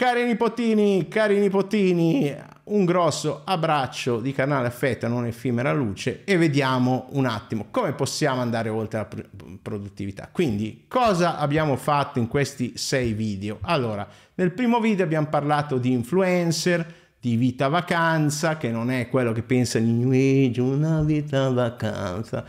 Cari nipotini, cari nipotini, un grosso abbraccio di canale Affetta non effimera luce e vediamo un attimo come possiamo andare oltre la pr- produttività. Quindi, cosa abbiamo fatto in questi sei video? Allora, nel primo video abbiamo parlato di influencer, di vita vacanza, che non è quello che pensa in New Age, una vita vacanza,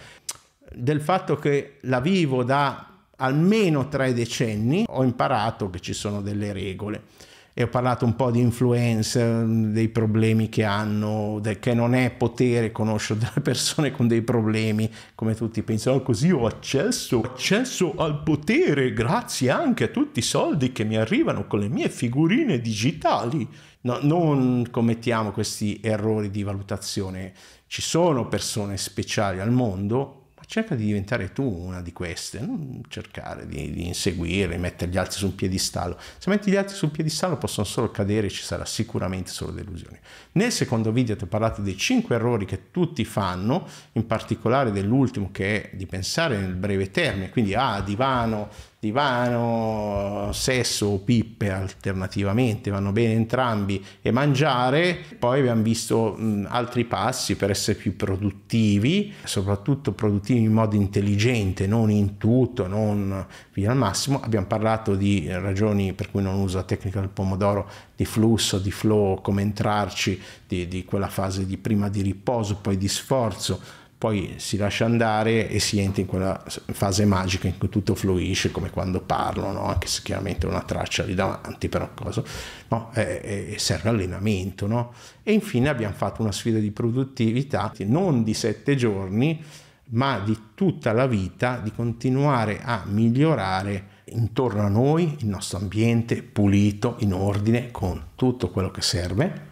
del fatto che la vivo da almeno tre decenni, ho imparato che ci sono delle regole e ho parlato un po' di influencer, dei problemi che hanno, che non è potere conoscere delle persone con dei problemi, come tutti pensano, così ho accesso, accesso al potere grazie anche a tutti i soldi che mi arrivano con le mie figurine digitali. No, non commettiamo questi errori di valutazione. Ci sono persone speciali al mondo, cerca di diventare tu una di queste, non cercare di, di inseguire, mettere gli altri su un piedistallo. Se metti gli altri sul piedistallo possono solo cadere e ci sarà sicuramente solo delusioni. Nel secondo video ti ho parlato dei cinque errori che tutti fanno, in particolare dell'ultimo che è di pensare nel breve termine, quindi ah, divano, divano, sesso o pippe alternativamente, vanno bene entrambi e mangiare. Poi abbiamo visto mh, altri passi per essere più produttivi, soprattutto produttivi in modo intelligente, non in tutto, non via al massimo. Abbiamo parlato di ragioni per cui non uso la tecnica del pomodoro, di flusso, di flow, come entrarci, di, di quella fase di prima di riposo, poi di sforzo poi si lascia andare e si entra in quella fase magica in cui tutto fluisce come quando parlo, anche se chiaramente una traccia lì davanti, però cosa, no? e, e serve allenamento. No? E infine abbiamo fatto una sfida di produttività non di sette giorni, ma di tutta la vita, di continuare a migliorare intorno a noi il nostro ambiente pulito, in ordine, con tutto quello che serve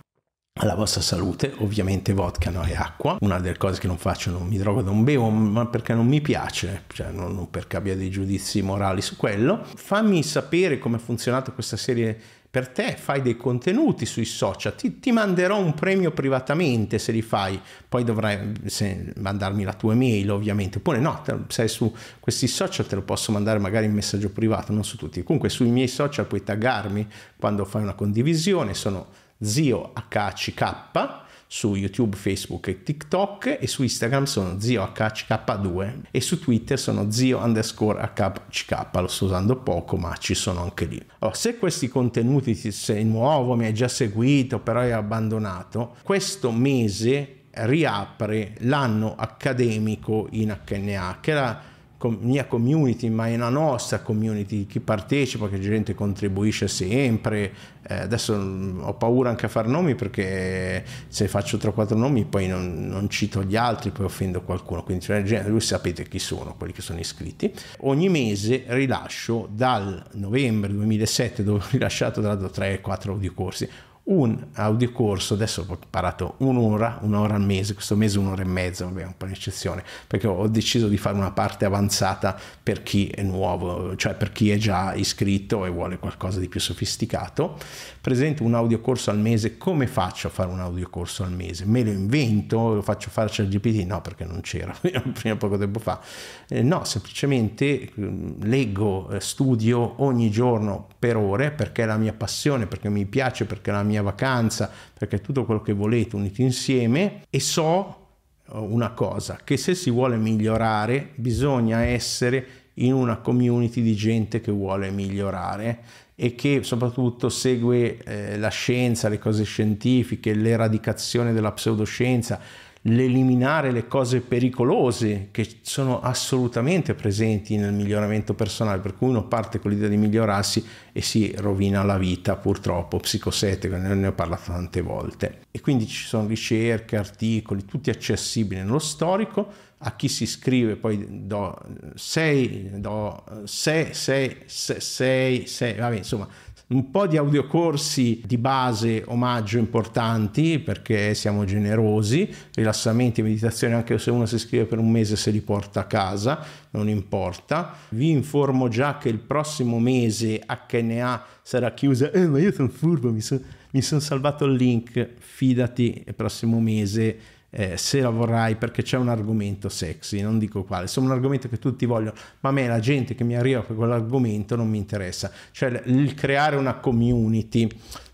alla vostra salute, ovviamente vodka no, e acqua. Una delle cose che non faccio, non mi drogo, non bevo, ma perché non mi piace, cioè non, non perché abbia dei giudizi morali su quello. Fammi sapere come è funzionata questa serie per te, fai dei contenuti sui social, ti, ti, manderò un premio privatamente se li fai, poi dovrai se, mandarmi la tua email ovviamente, oppure no, te, sei su questi social te lo posso mandare magari in messaggio privato, non su tutti, comunque sui miei social puoi taggarmi quando fai una condivisione, sono zio HCK su YouTube, Facebook e TikTok e su Instagram sono zio HCK2 e su Twitter sono zio underscore HCK, lo sto usando poco ma ci sono anche lì. Allora, se questi contenuti ti sei nuovo, mi hai già seguito però hai abbandonato, questo mese riapre l'anno accademico in HNA che era mia community, ma è una nostra community, chi partecipa, che gente contribuisce sempre. Eh, adesso mm, ho paura anche a fare nomi perché se faccio 3-4 nomi poi non, non, cito gli altri, poi offendo qualcuno. Quindi cioè, voi sapete chi sono, quelli che sono iscritti. Ogni mese rilascio dal novembre 2007, dove ho rilasciato da 3-4 audiocorsi, un audiocorso, adesso ho imparato un'ora, un'ora al mese, questo mese un'ora e mezza, vabbè, un po' un'eccezione, perché ho deciso di fare una parte avanzata per chi è nuovo, cioè per chi è già iscritto e vuole qualcosa di più sofisticato. Presento un audiocorso al mese, come faccio a fare un audiocorso al mese? Me lo invento, lo faccio fare a GPT? No, perché non c'era prima poco tempo fa. Eh, no, semplicemente mm, leggo, eh, studio ogni giorno per ore perché è la mia passione, perché mi piace, perché è la mia mia vacanza, perché tutto quello che volete uniti insieme e so eh, una cosa, che se si vuole migliorare bisogna essere in una community di gente che vuole migliorare e che soprattutto segue eh, la scienza, le cose scientifiche, l'eradicazione della pseudoscienza, l'eliminare le cose pericolose che sono assolutamente presenti nel miglioramento personale, per cui uno parte con l'idea di migliorarsi e si rovina la vita purtroppo psicosetico, ne ho parlato tante volte. E quindi ci sono ricerche, articoli, tutti accessibili nello storico, a chi si iscrive poi do 6, do 6, 6, 6, 6, vabbè insomma un po' di audiocorsi di base omaggio importanti perché siamo generosi, rilassamenti e meditazione anche se uno si iscrive per un mese se li porta a casa, non importa. Vi informo già che il prossimo mese HNA sarà chiusa, eh ma io sono furbo, mi sono son salvato il link, fidati, il prossimo mese eh, se la vorrai perché c'è un argomento sexy, non dico quale, è un argomento che tutti vogliono, ma a me la gente che mi arriva con quell'argomento non mi interessa. Cioè il creare una community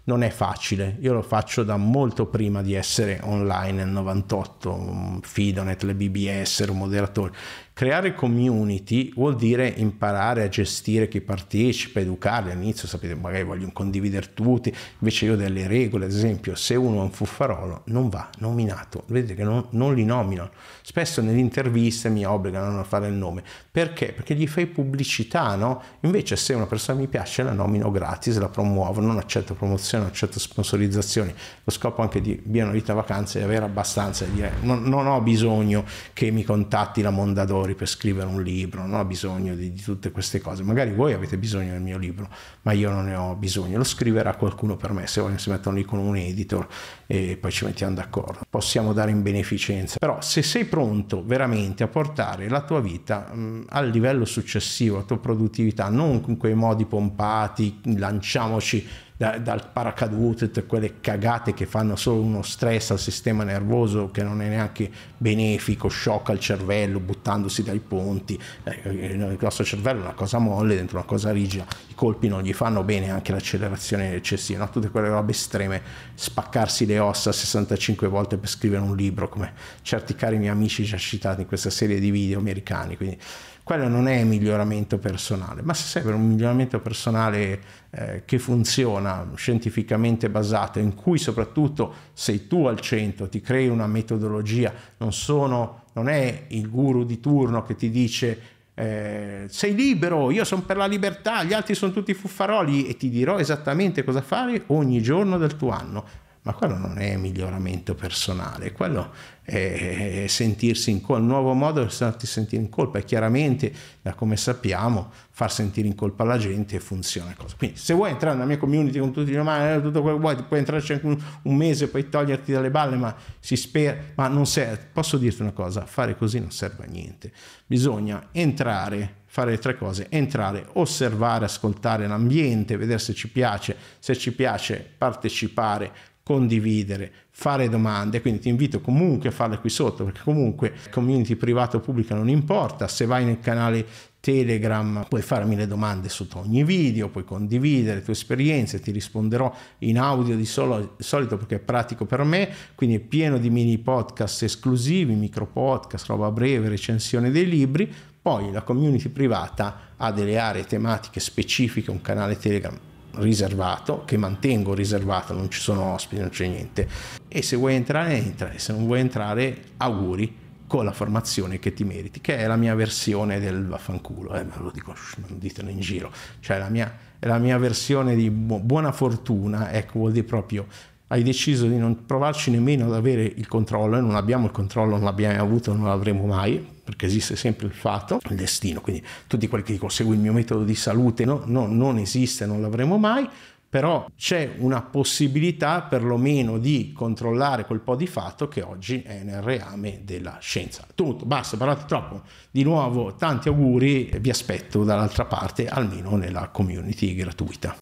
non è facile, io lo faccio da molto prima di essere online nel 98, Fidonet, le BBS, ero moderatore. Creare community vuol dire imparare a gestire chi partecipa, educarli. All'inizio sapete, magari vogliono condividere tutti, invece io ho delle regole, ad esempio, se uno è un fuffarolo non va nominato, vedete che non, non li nominano. Spesso nelle interviste mi obbligano a fare il nome. Perché? Perché gli fai pubblicità, no? Invece se una persona mi piace la nomino gratis, la promuovo, non accetto promozione, non accetto sponsorizzazioni. Lo scopo anche di vita vacanze è avere abbastanza di dire non, non ho bisogno che mi contatti la Mondadori per scrivere un libro, non ho bisogno di, di, tutte queste cose. Magari voi avete bisogno del mio libro, ma io non ne ho bisogno. Lo scriverà qualcuno per me, se vogliono si mettono lì con un editor e poi ci mettiamo d'accordo. Possiamo dare in beneficenza. Però se sei pronto veramente a portare la tua vita mh, al livello successivo, la tua produttività, non con quei modi pompati, lanciamoci da, dal paracadute, tutte quelle cagate che fanno solo uno stress al sistema nervoso che non è neanche benefico, sciocca il cervello buttandosi dai ponti. Eh, il nostro cervello è una cosa molle dentro una cosa rigida, i colpi non gli fanno bene, anche l'accelerazione eccessiva, no? tutte quelle robe estreme, spaccarsi le ossa 65 volte per scrivere un libro, come certi cari miei amici già citati in questa serie di video americani. Quindi, quello non è miglioramento personale, ma se serve un miglioramento personale eh, che funziona, scientificamente basato, in cui soprattutto sei tu al centro, ti crei una metodologia, non, sono, non è il guru di turno che ti dice eh, sei libero, io sono per la libertà, gli altri sono tutti fuffaroli e ti dirò esattamente cosa fare ogni giorno del tuo anno ma quello non è miglioramento personale, quello è sentirsi in colpa, il nuovo modo è farti sentire in colpa e chiaramente, da come sappiamo, far sentire in colpa la gente funziona. Cosa. Quindi se vuoi entrare nella mia community con tutti i romani, tutto quello che vuoi, puoi entrarci anche un, un mese, poi toglierti dalle balle, ma si spera, ma non serve, posso dirti una cosa, fare così non serve a niente, bisogna entrare fare tre cose, entrare, osservare, ascoltare l'ambiente, vedere se ci piace, se ci piace partecipare, condividere, fare domande, quindi ti invito comunque a farle qui sotto perché comunque community privata o pubblica non importa, se vai nel canale Telegram puoi farmi le domande sotto ogni video, puoi condividere le tue esperienze, ti risponderò in audio di solo, solito perché è pratico per me, quindi è pieno di mini podcast esclusivi, micro podcast, roba breve, recensione dei libri, poi la community privata ha delle aree tematiche specifiche, un canale Telegram riservato, che mantengo riservato, non ci sono ospiti, non c'è niente. E se vuoi entrare, entra, e se non vuoi entrare, auguri con la formazione che ti meriti, che è la mia versione del vaffanculo, eh, lo dico, non ditelo in giro, cioè la mia, la mia versione di buona fortuna, ecco, vuol dire proprio hai deciso di non provarci nemmeno ad avere il controllo e non abbiamo il controllo, non l'abbiamo avuto, non l'avremo mai, perché esiste sempre il fatto, il destino, quindi tutti quelli che dicono segui il mio metodo di salute, no, no non esiste, non l'avremo mai, però c'è una possibilità perlomeno di controllare quel po' di fatto che oggi è nel reame della scienza. Tutto, basta, parlate troppo. Di nuovo tanti auguri vi aspetto dall'altra parte, almeno nella community gratuita.